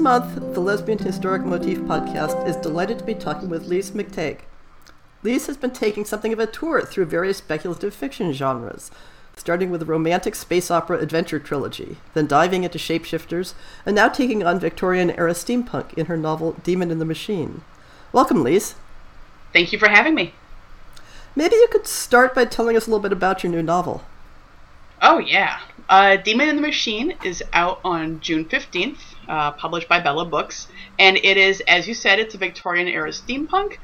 Month, the Lesbian Historic Motif podcast is delighted to be talking with Lise MacTague. Lise has been taking something of a tour through various speculative fiction genres, starting with the romantic space opera adventure trilogy, then diving into shapeshifters, and now taking on Victorian era steampunk in her novel Demon in the Machine. Welcome, Lise. Thank you for having me. Maybe you could start by telling us a little bit about your new novel. Oh, yeah. Uh, Demon in the Machine is out on June 15th, uh, published by Bella Books. And it is, as you said, it's a Victorian era steampunk,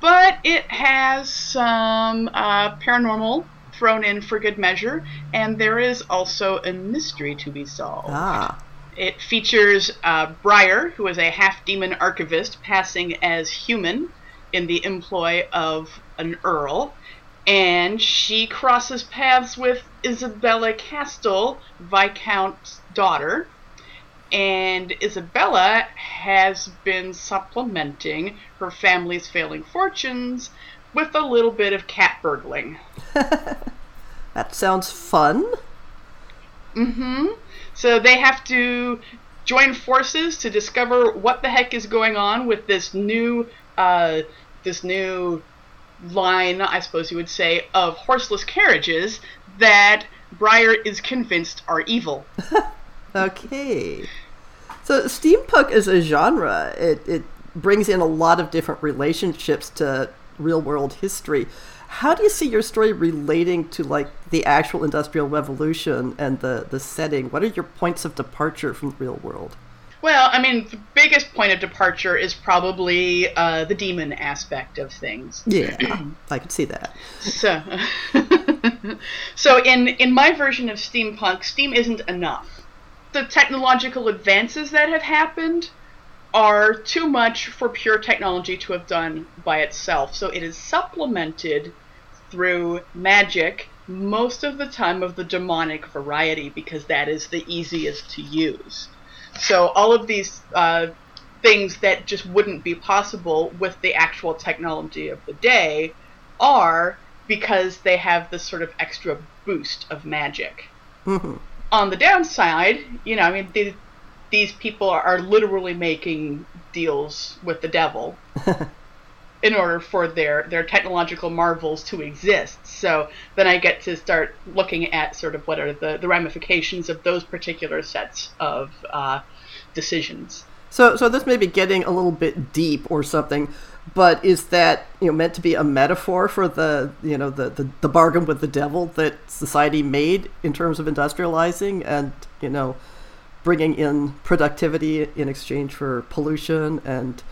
but it has some uh, paranormal thrown in for good measure, and there is also a mystery to be solved. Ah. It features uh, Briar, who is a half demon archivist passing as human in the employ of an earl and she crosses paths with Isabella Castle, Viscount's daughter. And Isabella has been supplementing her family's failing fortunes with a little bit of cat burgling. that sounds fun. Mm-hmm. So they have to join forces to discover what the heck is going on with this new uh, this new line, I suppose you would say, of horseless carriages that Briar is convinced are evil. okay. So steampunk is a genre, it, it brings in a lot of different relationships to real world history. How do you see your story relating to like the actual industrial revolution and the, the setting? What are your points of departure from the real world? Well, I mean, the biggest point of departure is probably uh, the demon aspect of things. Yeah, I can see that. So, so in in my version of steampunk, steam isn't enough. The technological advances that have happened are too much for pure technology to have done by itself. So it is supplemented through magic most of the time of the demonic variety because that is the easiest to use. So all of these uh, things that just wouldn't be possible with the actual technology of the day are because they have this sort of extra boost of magic. Mm-hmm. On the downside, you know, I mean, these, these people are literally making deals with the devil in order for their their technological marvels to exist. So then I get to start looking at sort of what are the the ramifications of those particular sets of uh, decisions. So so this may be getting a little bit deep or something, but is that you know meant to be a metaphor for the you know the, the, the bargain with the devil that society made in terms of industrializing and you know bringing in productivity in exchange for pollution and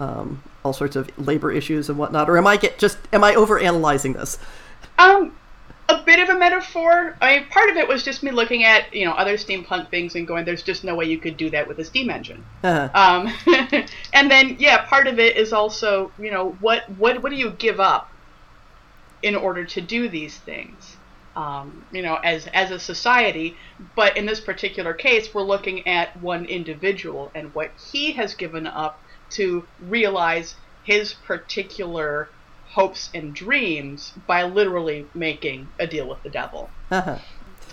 um, all sorts of labor issues and whatnot, or am I get just am I over analyzing this? Um, a bit of a metaphor. I mean, part of it was just me looking at you know other steampunk things and going, "There's just no way you could do that with a steam engine." Uh-huh. Um, and then yeah, part of it is also you know what what what do you give up in order to do these things? Um, you know, as as a society. But in this particular case, we're looking at one individual and what he has given up to realize his particular hopes and dreams by literally making a deal with the devil. Uh-huh.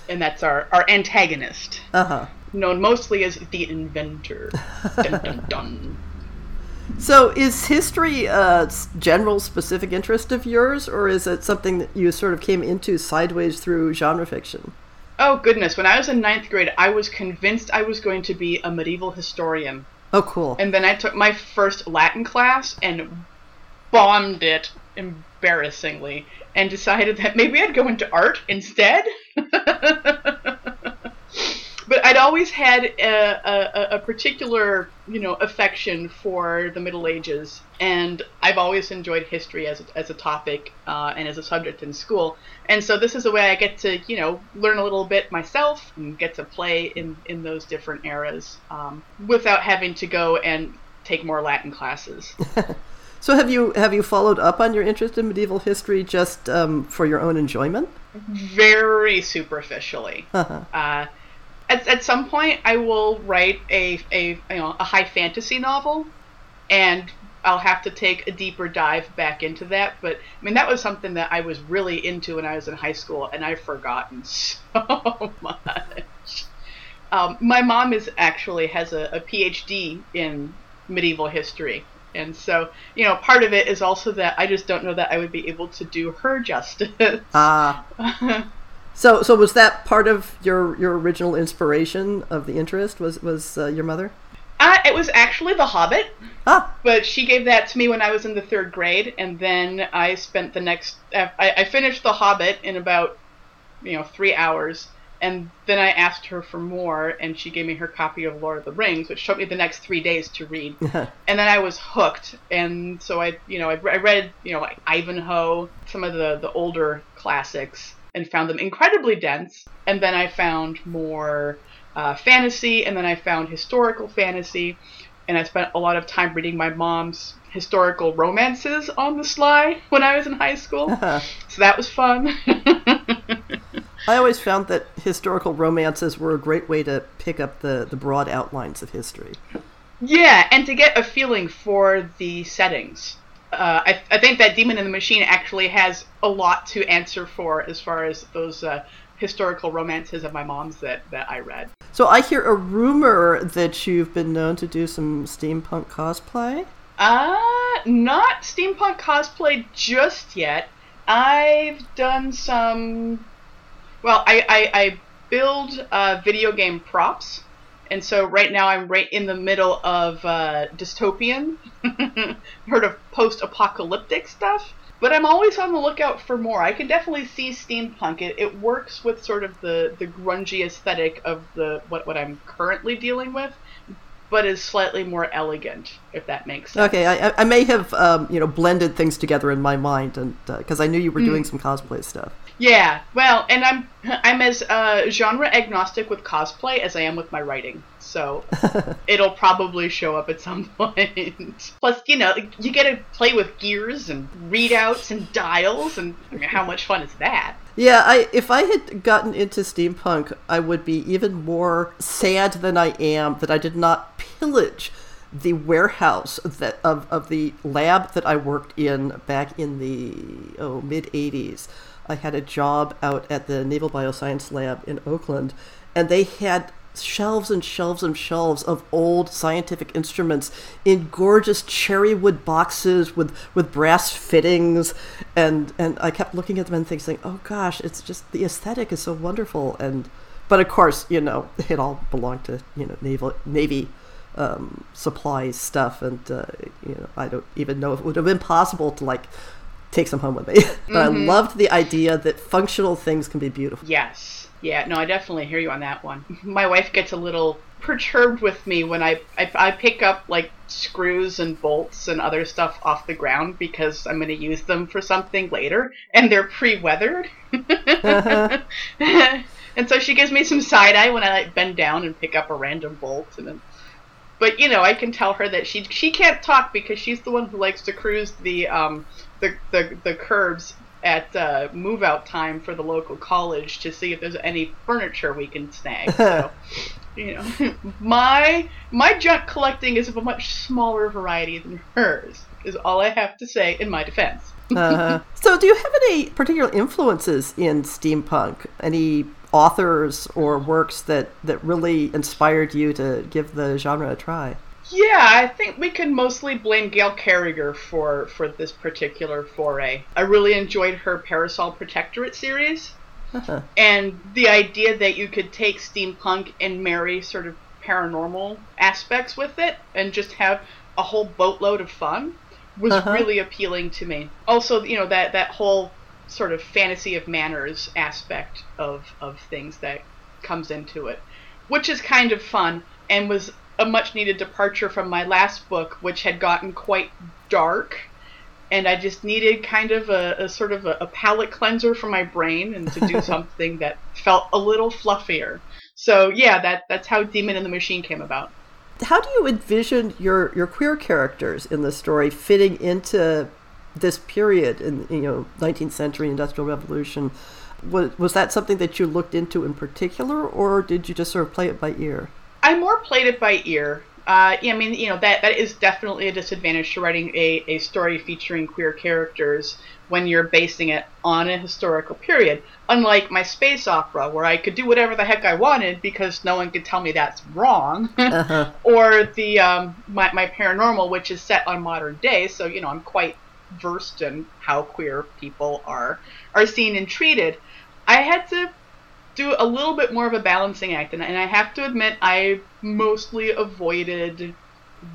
And that's our, our antagonist, Uh-huh. known mostly as the inventor. dun, dun, dun. So is history a general specific interest of yours, or is it something that you sort of came into sideways through genre fiction? Oh, goodness. When I was in ninth grade, I was convinced I was going to be a medieval historian. Oh, cool. And then I took my first Latin class and bombed it embarrassingly and decided that maybe I'd go into art instead. but I'd always had a, a, a particular you know, affection for the Middle Ages, and I've always enjoyed history as a, as a topic uh, and as a subject in school. And so this is a way I get to, you know, learn a little bit myself and get to play in, in those different eras um, without having to go and take more Latin classes. so have you have you followed up on your interest in medieval history just um, for your own enjoyment? Very superficially. Uh-huh. Uh, at, at some point I will write a, a you know a high fantasy novel, and I'll have to take a deeper dive back into that. But I mean that was something that I was really into when I was in high school, and I've forgotten so much. Um, my mom is actually has a, a PhD in medieval history. And so, you know, part of it is also that I just don't know that I would be able to do her justice. Ah. So, so was that part of your your original inspiration of the interest? Was was uh, your mother? Uh, it was actually The Hobbit. Ah. But she gave that to me when I was in the third grade, and then I spent the next. I, I finished The Hobbit in about, you know, three hours, and then I asked her for more, and she gave me her copy of Lord of the Rings, which took me the next three days to read. and then I was hooked, and so I, you know, I, I read, you know, like Ivanhoe, some of the the older classics and found them incredibly dense. And then I found more uh, fantasy, and then I found historical fantasy. And I spent a lot of time reading my mom's historical romances on the sly when I was in high school. so that was fun. I always found that historical romances were a great way to pick up the, the broad outlines of history. Yeah, and to get a feeling for the settings uh, I, I, think that Demon in the Machine actually has a lot to answer for as far as those uh, historical romances of my mom's that, that I read. So I hear a rumor that you've been known to do some steampunk cosplay? Uh, not steampunk cosplay just yet. I've done some. Well, I, I, I build uh, video game props and so right now I'm right in the middle of uh, dystopian, heard of post-apocalyptic stuff. But I'm always on the lookout for more. I can definitely see steampunk. It, it works with sort of the, the grungy aesthetic of the what, what I'm currently dealing with, but is slightly more elegant, if that makes sense. Okay, I, I may have um, you know blended things together in my mind, and because uh, I knew you were mm. doing some cosplay stuff. Yeah, well, and I'm I'm as uh, genre agnostic with cosplay as I am with my writing, so it'll probably show up at some point. Plus, you know, you get to play with gears and readouts and dials, and I mean, how much fun is that? Yeah, I if I had gotten into steampunk, I would be even more sad than I am that I did not pillage the warehouse that of, of the lab that I worked in back in the oh mid 80s I had a job out at the Naval Bioscience Lab in Oakland, and they had shelves and shelves and shelves of old scientific instruments in gorgeous cherry wood boxes with, with brass fittings. And and I kept looking at them and thinking, oh gosh, it's just the aesthetic is so wonderful. And but of course, you know, it all belonged to, you know, naval navy um, supplies stuff. And uh, you know, I don't even know if it would have been possible to like take some home with me. but mm-hmm. I loved the idea that functional things can be beautiful. Yes. Yeah, no, I definitely hear you on that one. My wife gets a little perturbed with me when I, I, I pick up like screws and bolts and other stuff off the ground because I'm going to use them for something later and they're pre-weathered. uh-huh. and so she gives me some side eye when I like bend down and pick up a random bolt and then but you know, I can tell her that she she can't talk because she's the one who likes to cruise the um the the, the curbs at uh, move out time for the local college to see if there's any furniture we can snag. So, you know, my my junk collecting is of a much smaller variety than hers. Is all I have to say in my defense. uh-huh. So, do you have any particular influences in steampunk? Any authors or works that that really inspired you to give the genre a try? Yeah, I think we can mostly blame Gail Carriger for for this particular foray. I really enjoyed her Parasol Protectorate series. Uh-huh. And the idea that you could take steampunk and marry sort of paranormal aspects with it and just have a whole boatload of fun was uh-huh. really appealing to me. Also, you know, that that whole sort of fantasy of manners aspect of of things that comes into it, which is kind of fun and was a much needed departure from my last book, which had gotten quite dark. And I just needed kind of a, a sort of a, a palate cleanser for my brain and to do something that felt a little fluffier. So yeah, that that's how Demon in the Machine came about. How do you envision your your queer characters in the story fitting into this period in you know 19th century industrial revolution? Was was that something that you looked into in particular, or did you just sort of play it by ear? I more played it by ear. Uh, yeah, I mean, you know, that that is definitely a disadvantage to writing a, a story featuring queer characters when you're basing it on a historical period. Unlike my space opera, where I could do whatever the heck I wanted because no one could tell me that's wrong, uh-huh. or the um, my, my paranormal, which is set on modern day, so you know I'm quite versed in how queer people are are seen and treated. I had to do a little bit more of a balancing act, and, and I have to admit, I mostly avoided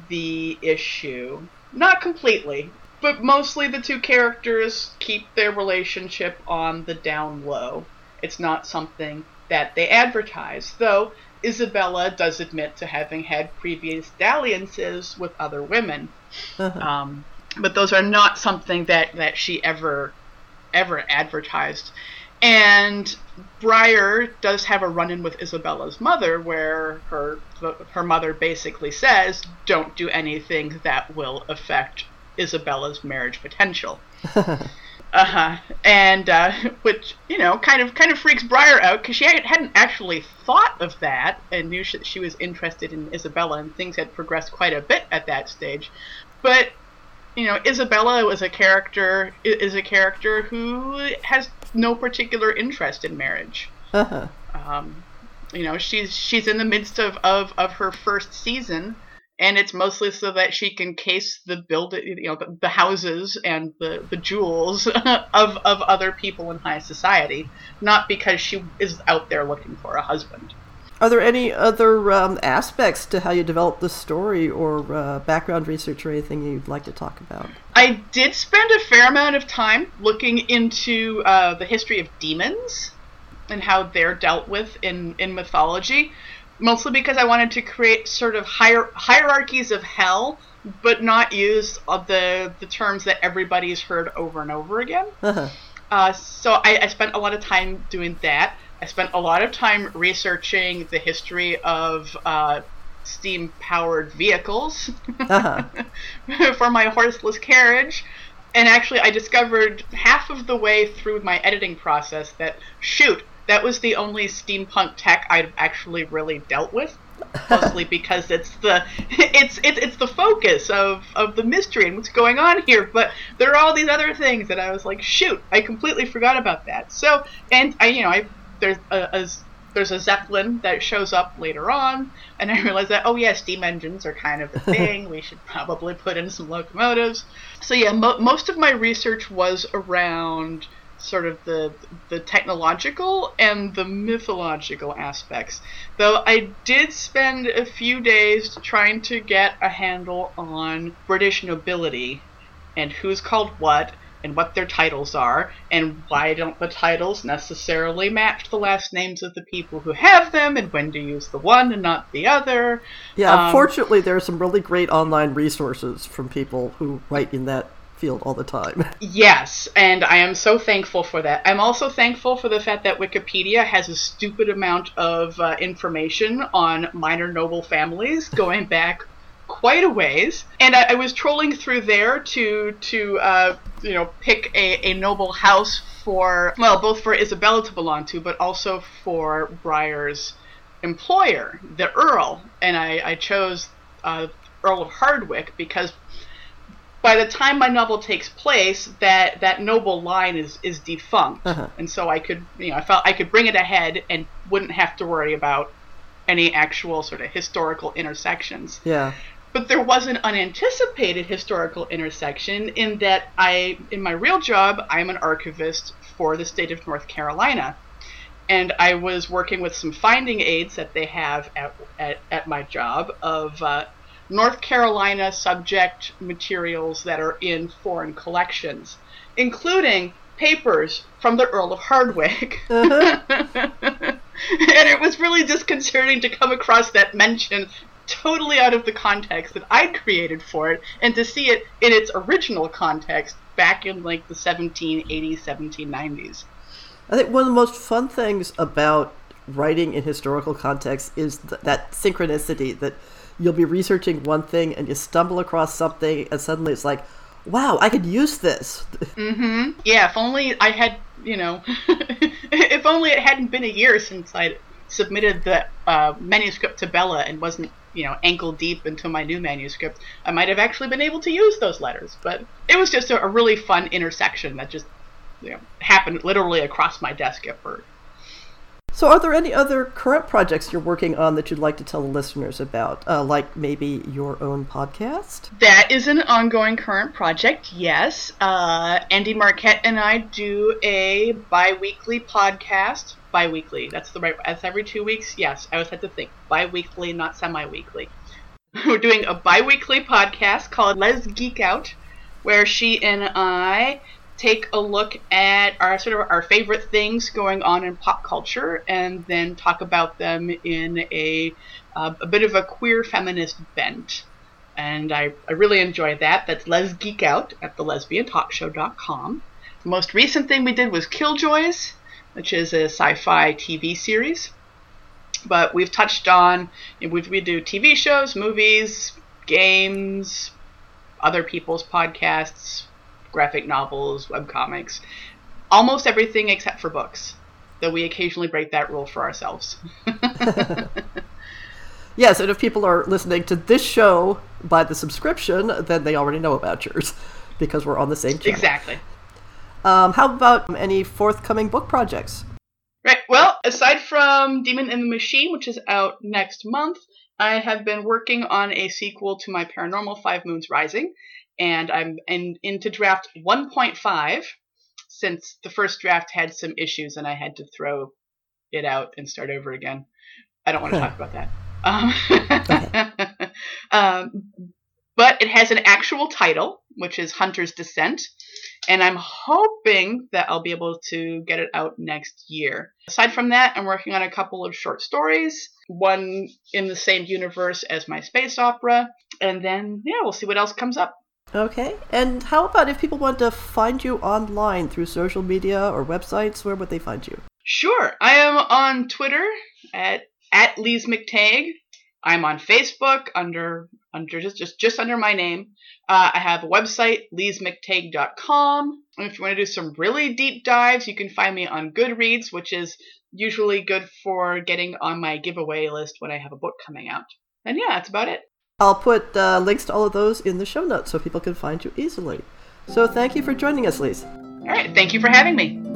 the issue. Not completely, but mostly the two characters keep their relationship on the down low. It's not something that they advertise, though Isabella does admit to having had previous dalliances with other women. Uh-huh. Um, but those are not something that, that she ever ever advertised. And Briar does have a run-in with Isabella's mother, where her her mother basically says, "Don't do anything that will affect Isabella's marriage potential." uh huh. And uh, which you know kind of kind of freaks Briar out because she hadn't actually thought of that and knew she, she was interested in Isabella and things had progressed quite a bit at that stage. But you know, Isabella was a character is a character who has no particular interest in marriage. Uh-huh. Um, you know, she's she's in the midst of, of, of her first season, and it's mostly so that she can case the build, you know, the, the houses and the, the jewels of of other people in high society, not because she is out there looking for a husband. Are there any other um, aspects to how you develop the story or uh, background research or anything you'd like to talk about? I did spend a fair amount of time looking into uh, the history of demons and how they're dealt with in, in mythology, mostly because I wanted to create sort of hier- hierarchies of hell, but not use the, the terms that everybody's heard over and over again. Uh-huh. Uh, so I, I spent a lot of time doing that. I spent a lot of time researching the history of uh, steam powered vehicles uh-huh. for my horseless carriage. And actually, I discovered half of the way through my editing process that, shoot, that was the only steampunk tech I'd actually really dealt with. Mostly because it's the it's it's it's the focus of of the mystery and what's going on here. But there are all these other things that I was like, shoot, I completely forgot about that. So and I you know I there's a, a there's a zeppelin that shows up later on, and I realized that oh yeah, steam engines are kind of a thing. we should probably put in some locomotives. So yeah, mo- most of my research was around sort of the the technological and the mythological aspects. Though I did spend a few days trying to get a handle on British nobility and who's called what and what their titles are, and why don't the titles necessarily match the last names of the people who have them, and when to use the one and not the other. Yeah, um, unfortunately, there are some really great online resources from people who write in that field all the time. Yes, and I am so thankful for that. I'm also thankful for the fact that Wikipedia has a stupid amount of uh, information on minor noble families going back quite a ways, and I, I was trolling through there to to uh, you know pick a, a noble house for well both for Isabella to belong to, but also for Briar's employer, the Earl, and I, I chose uh, Earl of Hardwick because by the time my novel takes place, that that noble line is is defunct, uh-huh. and so I could you know I felt I could bring it ahead and wouldn't have to worry about any actual sort of historical intersections. Yeah but there was an unanticipated historical intersection in that I, in my real job, I'm an archivist for the state of North Carolina. And I was working with some finding aids that they have at, at, at my job of uh, North Carolina subject materials that are in foreign collections, including papers from the Earl of Hardwick. Uh-huh. and it was really disconcerting to come across that mention totally out of the context that I'd created for it, and to see it in its original context back in like the 1780s, 1790s. I think one of the most fun things about writing in historical context is th- that synchronicity that you'll be researching one thing and you stumble across something and suddenly it's like, wow, I could use this. Mm-hmm. Yeah, if only I had, you know, if only it hadn't been a year since I submitted the uh, manuscript to Bella and wasn't, you know, ankle deep into my new manuscript, I might have actually been able to use those letters. But it was just a, a really fun intersection that just you know, happened literally across my desk at Bird. So, are there any other current projects you're working on that you'd like to tell the listeners about, uh, like maybe your own podcast? That is an ongoing current project, yes. Uh, Andi Marquette and I do a bi weekly podcast. Bi weekly, that's the right, that's every two weeks? Yes, I always had to think. Bi weekly, not semi weekly. We're doing a bi weekly podcast called Lez Geek Out, where she and I take a look at our sort of our favorite things going on in pop culture and then talk about them in a, uh, a bit of a queer feminist bent. And I, I really enjoy that. That's Lez Geek Out at thelesbiantalkshow.com. The most recent thing we did was Killjoys, which is a sci fi TV series. But we've touched on, we, we do TV shows, movies, games, other people's podcasts, graphic novels, webcomics, almost everything except for books. Though we occasionally break that rule for ourselves. yes, and if people are listening to this show by the subscription, then they already know about yours because we're on the same channel. Exactly. Um, how about any forthcoming book projects? Right. Well, aside from Demon in the Machine, which is out next month, I have been working on a sequel to my Paranormal Five Moons Rising, and I'm in, into draft 1.5 since the first draft had some issues and I had to throw it out and start over again. I don't want to talk about that. Um, um, but it has an actual title, which is Hunter's Descent, and I'm hoping that I'll be able to get it out next year. Aside from that, I'm working on a couple of short stories, one in the same universe as my space opera, and then, yeah, we'll see what else comes up. Okay. And how about if people want to find you online through social media or websites, where would they find you? Sure. I am on Twitter at at Lise MacTague. I'm on Facebook under under just just, just under my name. Uh, I have a website, lisemactague.com. And if you want to do some really deep dives, you can find me on Goodreads, which is usually good for getting on my giveaway list when I have a book coming out. And yeah, that's about it. I'll put uh, links to all of those in the show notes so people can find you easily. So thank you for joining us, Lise. All right, thank you for having me.